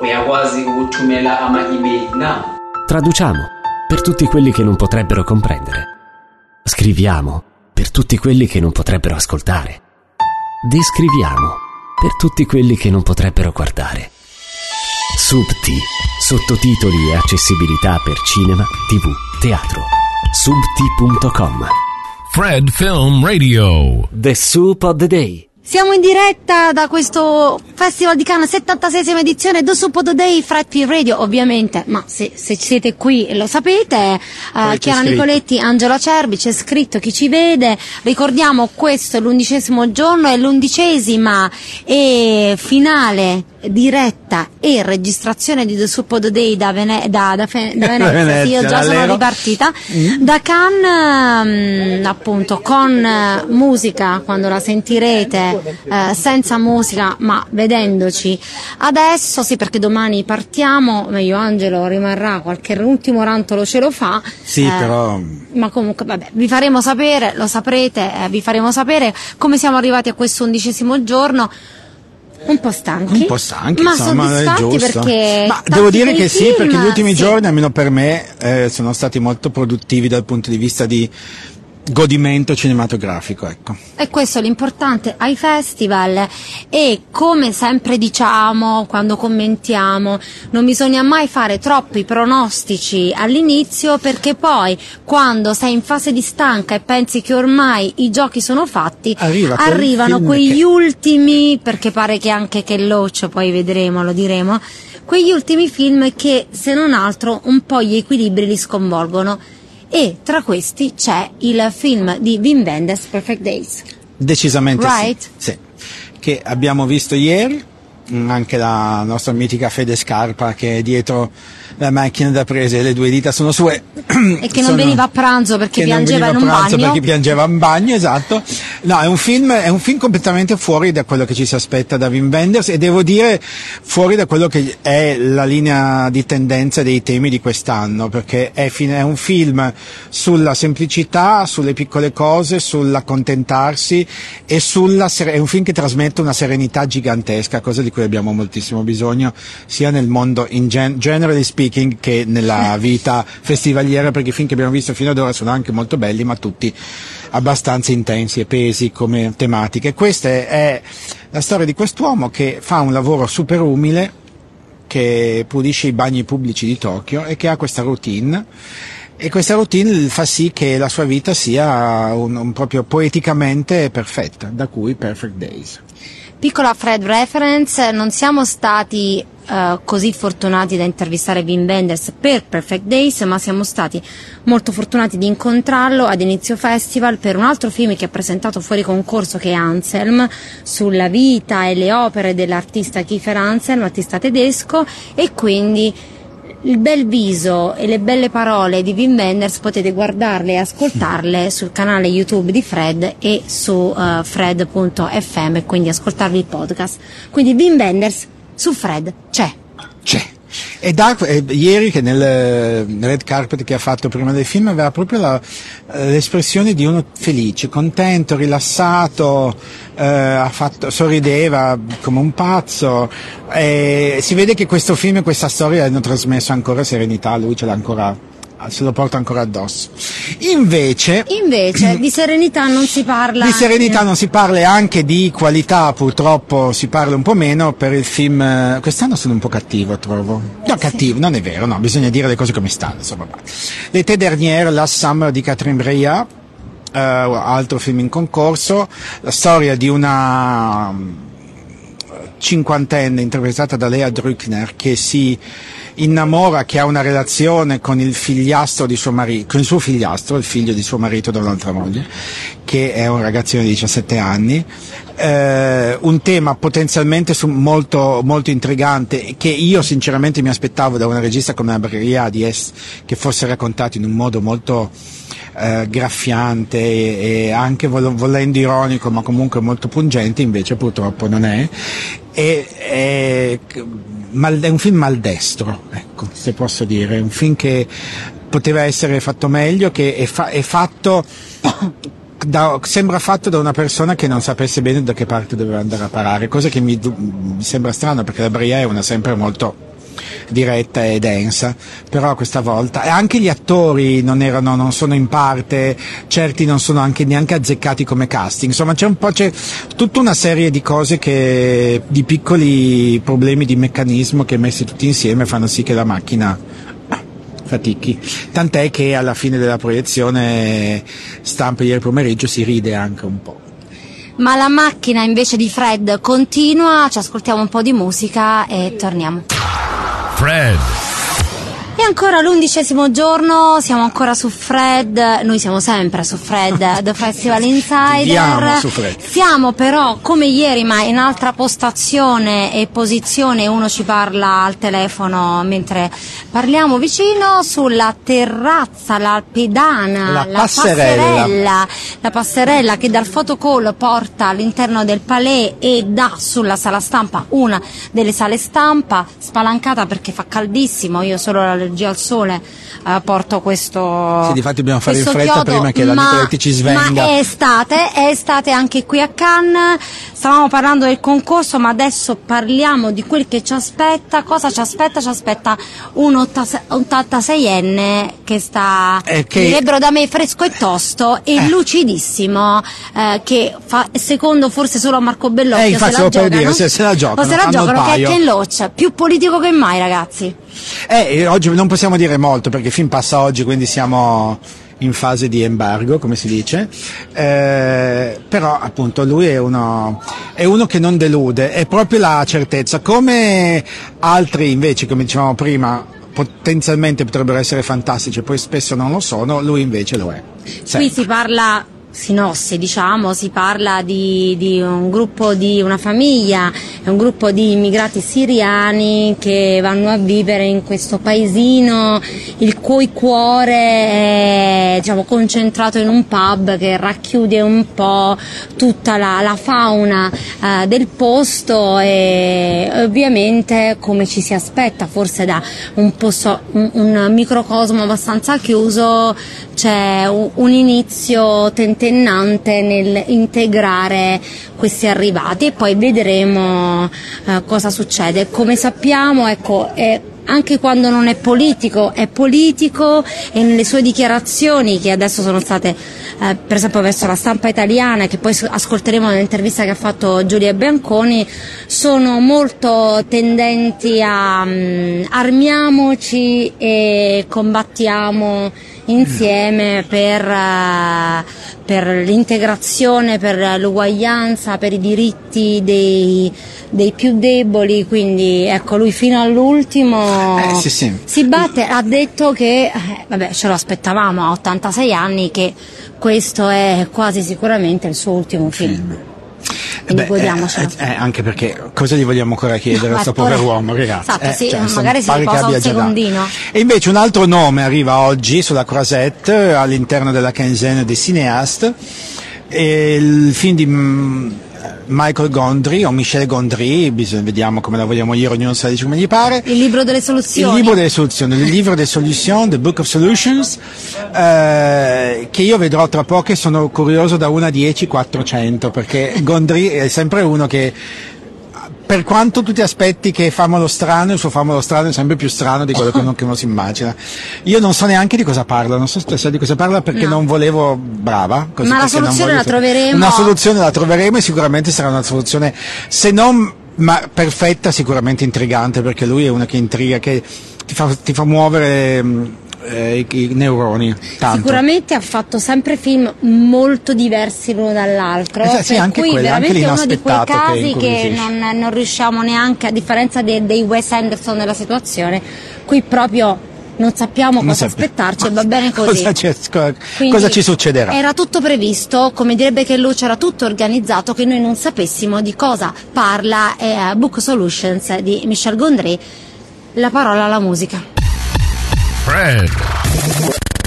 uyakwazi ukuthumela ama-email now Traduciamo per tutti quelli che non potrebbero comprendere. Scriviamo per tutti quelli che non potrebbero ascoltare. Descriviamo per tutti quelli che non potrebbero guardare. Subti, sottotitoli e accessibilità per cinema, tv, teatro. Subti.com Fred Film Radio. The Soup of the Day. Siamo in diretta da questo Festival di Cannes, 76esima edizione do the Day, Fred P Radio, ovviamente, ma se, se siete qui lo sapete, eh, Chiara scritto. Nicoletti, Angela Cerbi, c'è scritto chi ci vede, ricordiamo questo è l'undicesimo giorno, è l'undicesima e finale diretta e registrazione di The the Day da, Vene- da, da, Fe- da Venezia, Venezia, sì, io già sono ripartita, da Cannes, mm, appunto, con eh, musica, quando la sentirete, eh, senza musica, ma vedendoci adesso, sì, perché domani partiamo, meglio Angelo rimarrà, qualche ultimo rantolo ce lo fa. Sì, eh, però ma comunque, vabbè, vi faremo sapere, lo saprete, eh, vi faremo sapere come siamo arrivati a questo undicesimo giorno. Un po' stanchi, un po' stanchi, ma insomma, è giusto. perché Ma devo dire che sì, film, perché gli ultimi sì. giorni, almeno per me, eh, sono stati molto produttivi dal punto di vista di godimento cinematografico, ecco. E questo è l'importante ai festival e come sempre diciamo quando commentiamo non bisogna mai fare troppi pronostici all'inizio perché poi quando sei in fase di stanca e pensi che ormai i giochi sono fatti Arriva arrivano quegli che- ultimi perché pare che anche che Loach poi vedremo lo diremo quegli ultimi film che se non altro un po' gli equilibri li sconvolgono e tra questi c'è il film di Wim Wenders Perfect Days Decisamente Right. sì. sì. Che abbiamo visto ieri, anche la nostra mitica Fede Scarpa che è dietro la macchina da prese, le due dita sono sue. e che non Sono- veniva a pranzo perché che non piangeva in veniva un a pranzo bagno perché piangeva in bagno, esatto. No, è un film, è un film completamente fuori da quello che ci si aspetta da Wim Wenders e devo dire fuori da quello che è la linea di tendenza dei temi di quest'anno, perché è, fin- è un film sulla semplicità, sulle piccole cose, sull'accontentarsi e sulla è un film che trasmette una serenità gigantesca, cosa di cui abbiamo moltissimo bisogno, sia nel mondo in gen- generally speaking che nella vita festivaliera, perché i film che abbiamo visto fino ad ora sono anche molto belli, ma tutti abbastanza intensi e pesi come tematiche. Questa è la storia di quest'uomo che fa un lavoro super umile, che pulisce i bagni pubblici di Tokyo e che ha questa routine. E questa routine fa sì che la sua vita sia un, un proprio poeticamente perfetta, da cui Perfect Days. Piccola Fred reference, non siamo stati eh, così fortunati da intervistare Wim Wenders per Perfect Days, ma siamo stati molto fortunati di incontrarlo ad inizio festival per un altro film che ha presentato fuori concorso che è Anselm, sulla vita e le opere dell'artista Kiefer Anselm, artista tedesco, e quindi il bel viso e le belle parole di Wim Wenders potete guardarle e ascoltarle sul canale YouTube di Fred e su eh, fred.fm e quindi ascoltarvi il podcast. Quindi Wim Wenders su Fred c'è. C'è. E da, eh, ieri che nel eh, red carpet che ha fatto prima del film aveva proprio la- eh, l'espressione di uno felice, contento, rilassato, eh, fatto- sorrideva come un pazzo. e si vede che questo film e questa storia hanno trasmesso ancora serenità, lui ce l'ha ancora, se lo porta ancora addosso. Invece, Invece di serenità non si parla. di serenità non si parla e anche di qualità purtroppo si parla un po' meno per il film. eh, Quest'anno sono un po' cattivo, trovo. No, cattivo, non è vero, no, bisogna dire le cose come stanno. Insomma. L'été dernière, Last Summer di Catherine Breillat, eh, altro film in concorso, la storia di una mm, cinquantenne interpretata da Lea Drückner che si innamora, che ha una relazione con il figliastro di suo marito, con il suo figliastro, il figlio di suo marito da un'altra moglie, che è un ragazzino di 17 anni. Eh, un tema potenzialmente molto, molto intrigante che io sinceramente mi aspettavo da una regista come la Breria di es- che fosse raccontato in un modo molto eh, graffiante e, e anche vol- volendo ironico ma comunque molto pungente invece purtroppo non è e, è, mal- è un film maldestro ecco se posso dire. È un film che poteva essere fatto meglio che è, fa- è fatto da- sembra fatto da una persona che non sapesse bene da che parte doveva andare a parare cosa che mi, mi sembra strano perché la Bria è una sempre molto diretta e densa, però questa volta, anche gli attori non erano, non sono in parte, certi non sono anche neanche azzeccati come casting, insomma c'è un po', c'è tutta una serie di cose che, di piccoli problemi di meccanismo che messi tutti insieme fanno sì che la macchina fatichi. Tant'è che alla fine della proiezione stampa ieri pomeriggio si ride anche un po'. Ma la macchina invece di Fred continua, ci ascoltiamo un po' di musica e torniamo. Fred. E ancora l'undicesimo giorno, siamo ancora su Fred, noi siamo sempre su Fred, The Festival Insider. Su Fred. Siamo però come ieri ma in altra postazione e posizione, uno ci parla al telefono mentre parliamo vicino sulla terrazza, la pedana, La passerella. passerella, la passerella che dal photocall porta all'interno del palais e dà sulla sala stampa una delle sale stampa spalancata perché fa caldissimo, io solo l'allergia al sole eh, porto questo Sì, difatti dobbiamo fare in fretta chiodo, prima che la ma- Nicoletti ci svenga. Ma è estate, è estate anche qui a Cannes, stavamo parlando del concorso ma adesso parliamo di quel che ci aspetta, cosa ci aspetta? Ci aspetta un 86enne che sta, Eh, che- direbbero da me fresco e tosto e Eh. lucidissimo, eh, che fa secondo forse solo a Marco Bellocchio Eh, infatti se la giocano. dire, se- se la giocano, o se la giocano che è. Ken Loach, più politico che mai ragazzi. Eh, oggi non possiamo dire molto perché il film passa oggi, quindi siamo in fase di embargo, come si dice. Eh, però appunto lui è uno, è uno che non delude, è proprio la certezza. Come altri invece, come dicevamo prima, potenzialmente potrebbero essere fantastici, poi spesso non lo sono, lui invece lo è. Qui Sempre. si parla, Sinossi diciamo, si parla di, di un gruppo di una famiglia, un gruppo di immigrati siriani che vanno a vivere in questo paesino il cui cuore è diciamo, concentrato in un pub che racchiude un po' tutta la, la fauna eh, del posto e ovviamente come ci si aspetta forse da un, posto, un, un microcosmo abbastanza chiuso c'è un, un inizio tentennante nel integrare questi arrivati e poi vedremo eh, cosa succede. Come sappiamo, ecco, è anche quando non è politico, è politico e nelle sue dichiarazioni che adesso sono state eh, per esempio verso la stampa italiana che poi ascolteremo nell'intervista che ha fatto Giulia Bianconi sono molto tendenti a mm, armiamoci e combattiamo insieme per, eh, per l'integrazione, per l'uguaglianza, per i diritti dei, dei più deboli, quindi ecco lui fino all'ultimo Eh, sì, sì. si batte, ha detto che, eh, vabbè ce lo aspettavamo a 86 anni che questo è quasi sicuramente il suo ultimo film. Quindi Beh, godiamocelo. eh, eh, anche perché cosa gli vogliamo ancora chiedere a Ma questo povero uomo, ragazzi? Esatto, sì, cioè, magari si riposa un secondino. E invece un altro nome arriva oggi sulla Croisette all'interno della quinzaine des cinéastes. E il film di mm, Michael Gondry o Michel Gondry, bisogna, vediamo come la vogliamo dire, ognuno sa dice come gli pare. Il libro delle Il soluzioni. libro delle soluzioni, il libro delle soluzioni, The Book of Solutions, eh, che io vedrò tra poco e sono curioso da 1 a 10, 400, perché Gondry è sempre uno che per quanto tu ti aspetti che famolo strano, il suo famolo strano è sempre più strano di quello che uno, che uno si immagina. Io non so neanche di cosa parla, non so se sa di cosa parla perché No. non volevo, brava. così Ma la soluzione la troveremo. Una soluzione la troveremo e sicuramente sarà una soluzione, se non ma perfetta, sicuramente intrigante perché lui è uno che intriga, che ti fa, ti fa muovere eh, i, neuroni. Tanto. Sicuramente ha fatto sempre film molto diversi l'uno dall'altro, Eh, sì, per anche cui quello, anche veramente è uno di quei che casi che, incuriosisce. non, non riusciamo neanche, a differenza dei, dei Wes Anderson della situazione, qui proprio non sappiamo Non cosa sape- aspettarci e va bene così. Cosa ci, cosa ci succederà? Era tutto previsto, come direbbe che Luce, era tutto organizzato, che noi non sapessimo di cosa parla eh, Book Solutions di Michel Gondry. La parola alla musica. Fred.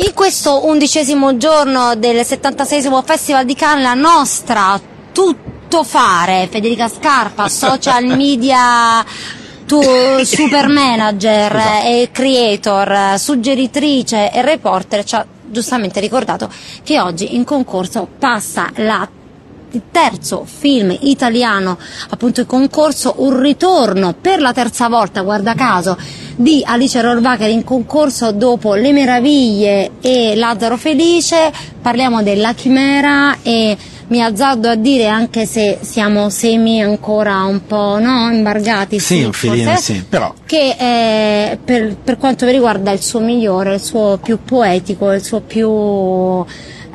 In questo undicesimo giorno del 76 Festival di Cannes, la nostra tuttofare Federica Scarpa, social media tu, super manager e creator, suggeritrice e reporter, ci ha giustamente ricordato che oggi in concorso passa la il terzo film italiano appunto in concorso, un ritorno per la terza volta, guarda caso, di Alice Rohrwacher in concorso dopo Le Meraviglie e Lazzaro Felice, parliamo della Chimera e mi azzardo a dire anche se siamo semi ancora un po' no, imbargati Sì, sì, un filino forse, sì, però che eh, per, per quanto mi riguarda il suo migliore, il suo più poetico, il suo più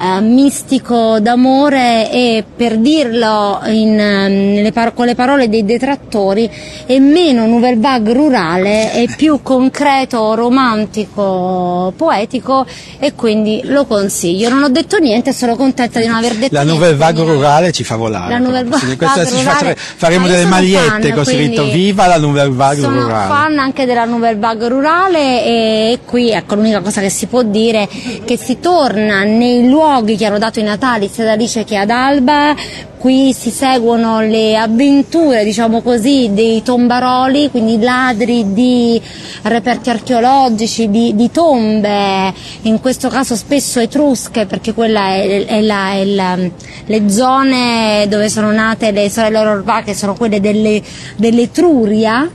eh, mistico d'amore e per dirlo in, ehm, par- con le parole dei detrattori è meno nouvelle vague rurale, è più concreto, romantico, poetico e quindi lo consiglio. Non ho detto niente, sono contenta di non aver detto la niente. nouvelle vague rurale ci fa volare. La nouvelle vague rurale- faremo io delle sono magliette fan, con scritto Viva la nouvelle vague sono rurale. fan anche della Nouvelle Vague rurale e qui ecco l'unica cosa che si può dire è che si torna nei luoghi che hanno dato i Natali sia ad Alice che ad Alba. Qui si seguono le avventure diciamo così dei tombaroli quindi ladri di reperti archeologici di, di tombe in questo caso spesso etrusche perché quella è, è la- è la- le zone dove sono nate le sorelle Rohrwacher sono quelle delle, dell'Etruria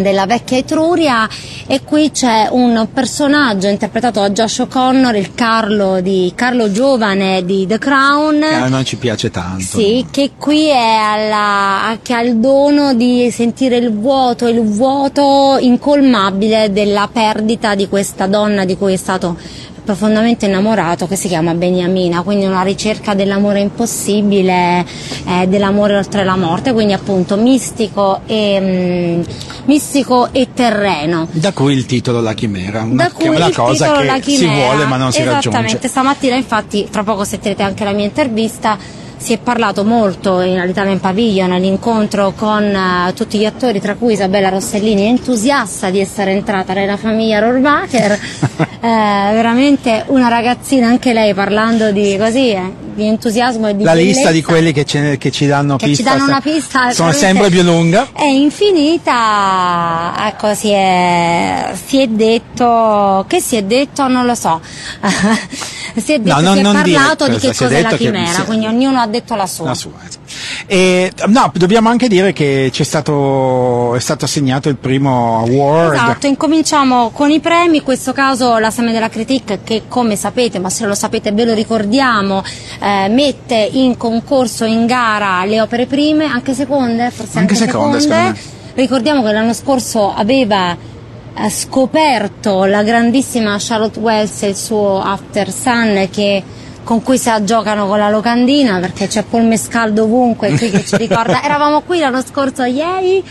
della vecchia Etruria e qui c'è un personaggio interpretato da Josh O'Connor, il Carlo, di, Carlo giovane di The Crown. Che a noi ci piace tanto. Sì, che qui è alla, che ha il dono di sentire il vuoto, il vuoto incolmabile della perdita di questa donna di cui è stato profondamente innamorato che si chiama Beniamina, quindi una ricerca dell'amore impossibile, eh, dell'amore oltre la morte, quindi appunto mistico e, mm, mistico e terreno. Da cui il titolo La Chimera, una, Da che è cui una il cosa titolo che La si Chimera. vuole ma non si Esattamente, raggiunge. stamattina infatti, fra poco sentirete anche la mia intervista, si è parlato molto in- all'Italian Pavilion all'incontro con eh, tutti gli attori, tra cui Isabella Rossellini, entusiasta di essere entrata nella famiglia Rohrwacher, Eh, veramente una ragazzina anche lei parlando di così, eh, di entusiasmo e di La lista di quelli che, ce- che ci danno che pista ci danno una pista sono sempre più lunga. è infinita ecco si è, si è detto che si è detto non lo so si è detto No, non- si è parlato di che cos'è la che- chimera sì. quindi ognuno ha detto la sua La sua, eh. E, no, dobbiamo anche dire che c'è stato, è stato assegnato il primo award. Esatto, incominciamo con i premi, in questo caso la Seme della Critique che come sapete, ma se lo sapete ve lo ricordiamo, eh, mette in concorso, in gara le opere prime, anche seconde, forse anche, Anche seconde, secondo Ricordiamo che l'anno scorso aveva eh, scoperto la grandissima Charlotte Wells e il suo After Sun che con cui si giocano con la locandina perché c'è Paul Mescal dovunque qui che ci ricorda eravamo qui l'anno scorso ieri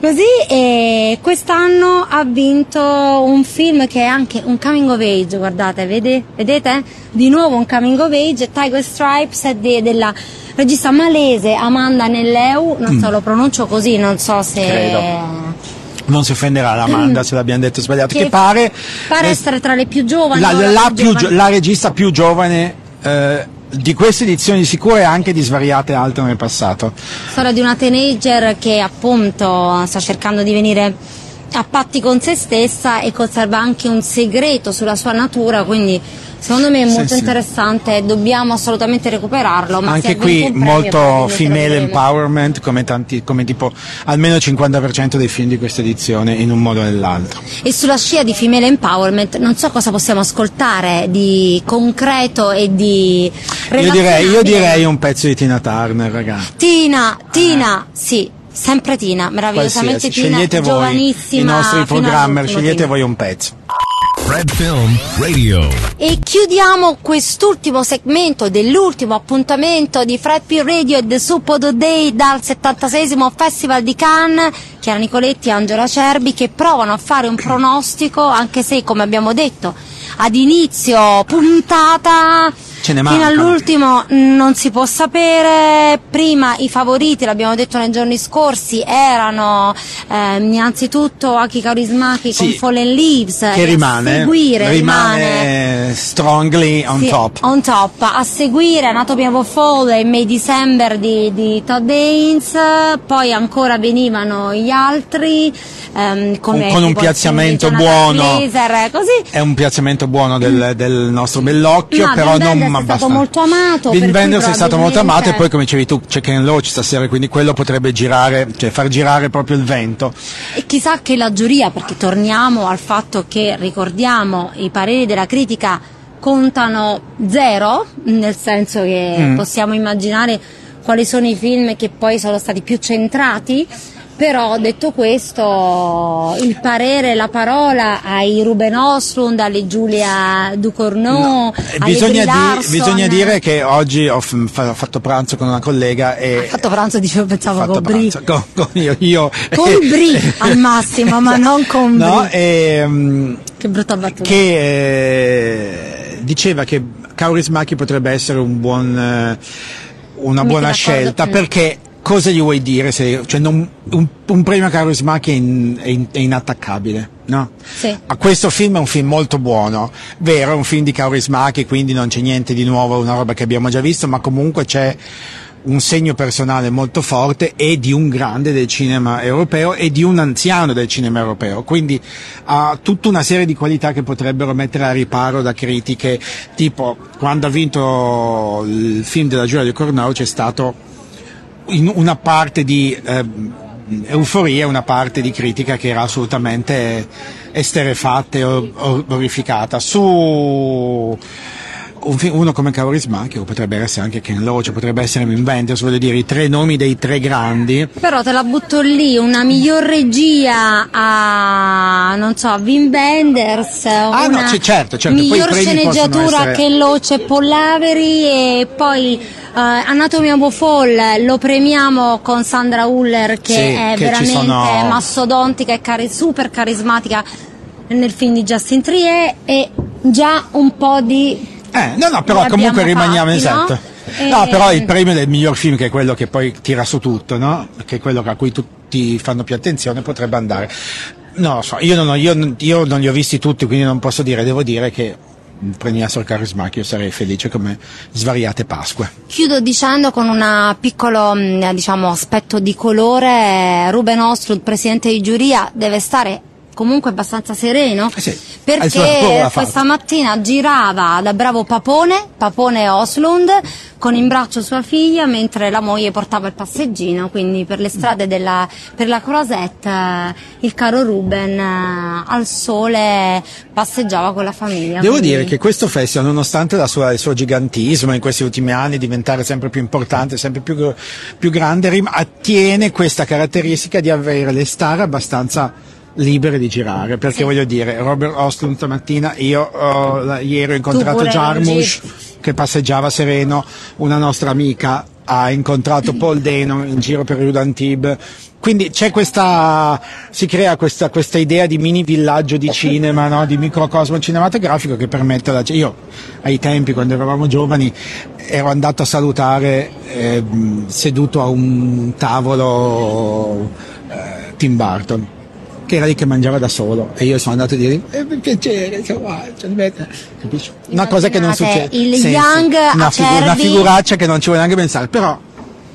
così e quest'anno ha vinto un film che è anche un coming of age guardate vede- vedete di nuovo un coming of age Tiger Stripes è de- della regista malese Amanda Nelleu non so lo pronuncio così non so se Mm. Credo. Non si offenderà l'Amanda se l'abbiamo detto sbagliato. Che, Che pare, pare essere tra le più giovani la, o la più giovane. gio- la regista più giovane eh, di queste edizioni sicure e anche di svariate altre nel passato. storia di una teenager che appunto sta cercando di venire a patti con se stessa e conserva anche un segreto sulla sua natura, quindi secondo me è Sì, molto sì. interessante e dobbiamo assolutamente recuperarlo. Anche qui molto female empowerment come, tanti, come tipo almeno il 50% dei film di questa edizione in un modo o nell'altro. E sulla scia di female empowerment non so cosa possiamo ascoltare di concreto e di Io direi, io direi un pezzo di Tina Turner, ragazzi. Tina, Tina, sì, sempre Tina, meravigliosamente Qualsiasi. Tina, Scegliete voi giovanissima. i nostri programmer, scegliete Tina. voi un pezzo. Fred Film Radio. E chiudiamo quest'ultimo segmento dell'ultimo appuntamento di Fred P Radio e The Suppodo Day dal 76 Festival di Cannes, Chiara Nicoletti e Angela Cerbi che provano a fare un pronostico, anche se come abbiamo detto ad inizio puntata Ce ne fino all'ultimo non si può sapere, prima i favoriti, l'abbiamo detto nei giorni scorsi, erano ehm, innanzitutto Aki Kaurismaki Sì, con Fallen Leaves, Che a rimane, seguire, rimane strongly on sì, top. on top. A seguire Anatomy of a Fall e May December di, di Todd Haynes, poi ancora venivano gli altri ehm, Con- con un piazzamento buono. Glazer, così. È un piazzamento buono del, del nostro bellocchio, No, però non ma è stato molto amato. Vin Wenders è stato molto amato e poi come dicevi tu c'è Ken Loach stasera, quindi quello potrebbe girare, cioè far girare proprio il vento. E chissà che la giuria, perché torniamo al fatto che ricordiamo i pareri della critica contano zero, nel senso che Mm. possiamo immaginare quali sono i film che poi sono stati più centrati. Però detto questo, il parere, la parola ai Ruben Oslund, alle Giulia Ducournau, Eh, alle Bisogna, di- bisogna dire che oggi ho, f- fa- fatto pranzo con una collega e... Ha fatto pranzo, dicevo, pensavo con pranzo con, con io, io Con Brie al massimo, ma non con Brie. No, e, mm, Che brutta battuta. che eh, diceva che Kaurismäki potrebbe essere un buon, eh, una Mi buona scelta perché cosa gli vuoi dire? Se, cioè non- un, un premio a Kaurismäki è, in- è in- è inattaccabile, no? Sì. A questo film è un film molto buono, vero, è un film di Kaurismäki, quindi non c'è niente di nuovo, una roba che abbiamo già visto, ma comunque c'è un segno personale molto forte e di un grande del cinema europeo e di un anziano del cinema europeo, quindi ha tutta una serie di qualità che potrebbero mettere a riparo da critiche, tipo quando ha vinto il film della Giulia di Cornau c'è stato una parte di eh, euforia e una parte di critica che era assolutamente esterefatta e or- or- orrificata. Su uno come Kaurismäki, o potrebbe essere anche Ken Loach, potrebbe essere Wim Wenders, voglio dire, i tre nomi dei tre grandi. Però te la butto lì, una miglior regia a, non so, Wim Wenders, Ah, no, certo, certo, miglior sceneggiatura essere- che Loce e Pollaveri e poi Anatomia of Fall lo premiamo con Sandra Huller che Sì, è che veramente sono- mastodontica e cari- super carismatica nel film di Justin Trier e già un po' di... Eh, no, no, però comunque rimaniamo fatti, no? esatto. E- No, però il premio del miglior film, che è quello che poi tira su tutto, no? Che è quello a cui tutti fanno più attenzione, potrebbe andare. Non lo so, io non, ho- io io non li ho visti tutti, quindi non posso dire, devo dire che premiassero Carismacchi, io sarei felice come svariate Pasque. Chiudo dicendo con un piccolo mh, diciamo, aspetto di colore, Ruben Ostrud, presidente di giuria, deve stare comunque abbastanza sereno Eh sì, perché questa mattina girava da bravo Papone, Papone Oslund, con in braccio sua figlia mentre la moglie portava il passeggino, quindi per le strade della, per la Croisette eh, il caro Ruben eh, al sole passeggiava con la famiglia. Devo quindi- dire che questo festival, nonostante la sua- il suo gigantismo in questi ultimi anni, diventare sempre più importante, sempre più, più grande, attiene questa caratteristica di avere le star abbastanza libere di girare, perché Sì. voglio dire, Robert Ostlund stamattina, io la- ieri ho incontrato Jarmusch che passeggiava sereno, una nostra amica ha incontrato Paul Dano in giro per Rue d'Antibes, quindi c'è questa, si crea questa, questa idea di mini villaggio di cinema, no? di microcosmo cinematografico che permette alla io ai tempi quando eravamo giovani ero andato a salutare ehm, seduto a un tavolo eh, Tim Burton che era lì che mangiava da solo e io sono andato a dire eh, per piacere insomma, cioè, capisci? una cosa che non succede il sì, Young una, figu- una figuraccia che non ci vuole neanche pensare però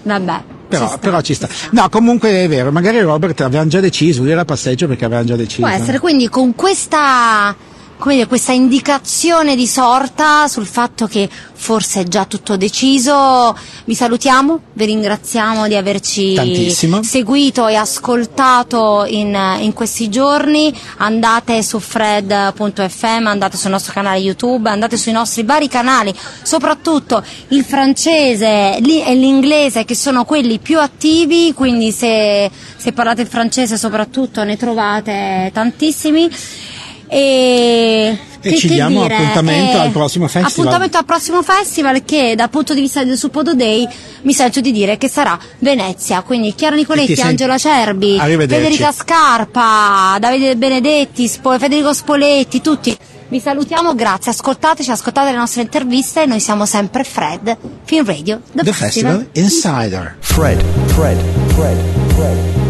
Vabbè. però ci sta, però ci sta. sta. No, comunque è vero, magari Robert avevano già deciso, lui era passeggio perché avevano già deciso. Può essere quindi con questa, come dire, questa indicazione di sorta sul fatto che forse è già tutto deciso, vi salutiamo, vi ringraziamo di averci Tantissimo. seguito e ascoltato in, in questi giorni. Andate su fred.fm, andate sul nostro canale YouTube, andate sui nostri vari canali, soprattutto il francese e l'inglese che sono quelli più attivi, quindi se, se parlate il francese soprattutto ne trovate tantissimi. E, E che- ci che diamo dire? appuntamento Eh, al prossimo festival. Appuntamento al prossimo festival che dal punto di vista del Suppodo Day mi sento di dire che sarà Venezia, quindi Chiara Nicoletti, Angela Cerbi. Federica Scarpa, Davide Benedetti, Spo- Federico Spoletti, tutti. Vi salutiamo, grazie, ascoltateci, ascoltate le nostre interviste, noi siamo sempre Fred, Film Radio, The, The Festival Insider. Fred, Fred, Fred, Fred,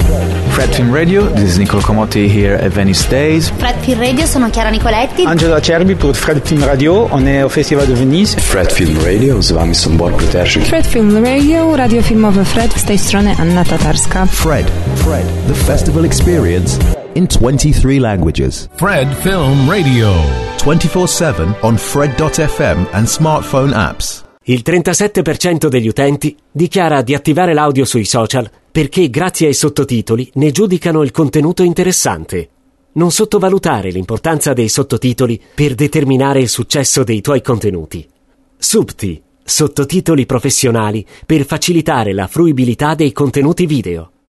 Fred. Film Radio, this is Nicole Comotti here at Venice Days. Fred Film Radio, sono Chiara Nicoletti. Angela Cerbi pour Fred Film Radio, on est au Festival de Venise. Fred Film Radio, z wami są Borku Terzik. Fred Film Radio, radio filmowe Fred, z tej strony Anna Tatarska. Fred, Fred, the festival experience in 23 languages. Fred Film Radio. 24 7 on Fred.fm and smartphone apps. Il 37% degli utenti dichiara di attivare l'audio sui social perché grazie ai sottotitoli ne giudicano il contenuto interessante. Non sottovalutare l'importanza dei sottotitoli per determinare il successo dei tuoi contenuti. Subti, sottotitoli professionali per facilitare la fruibilità dei contenuti video.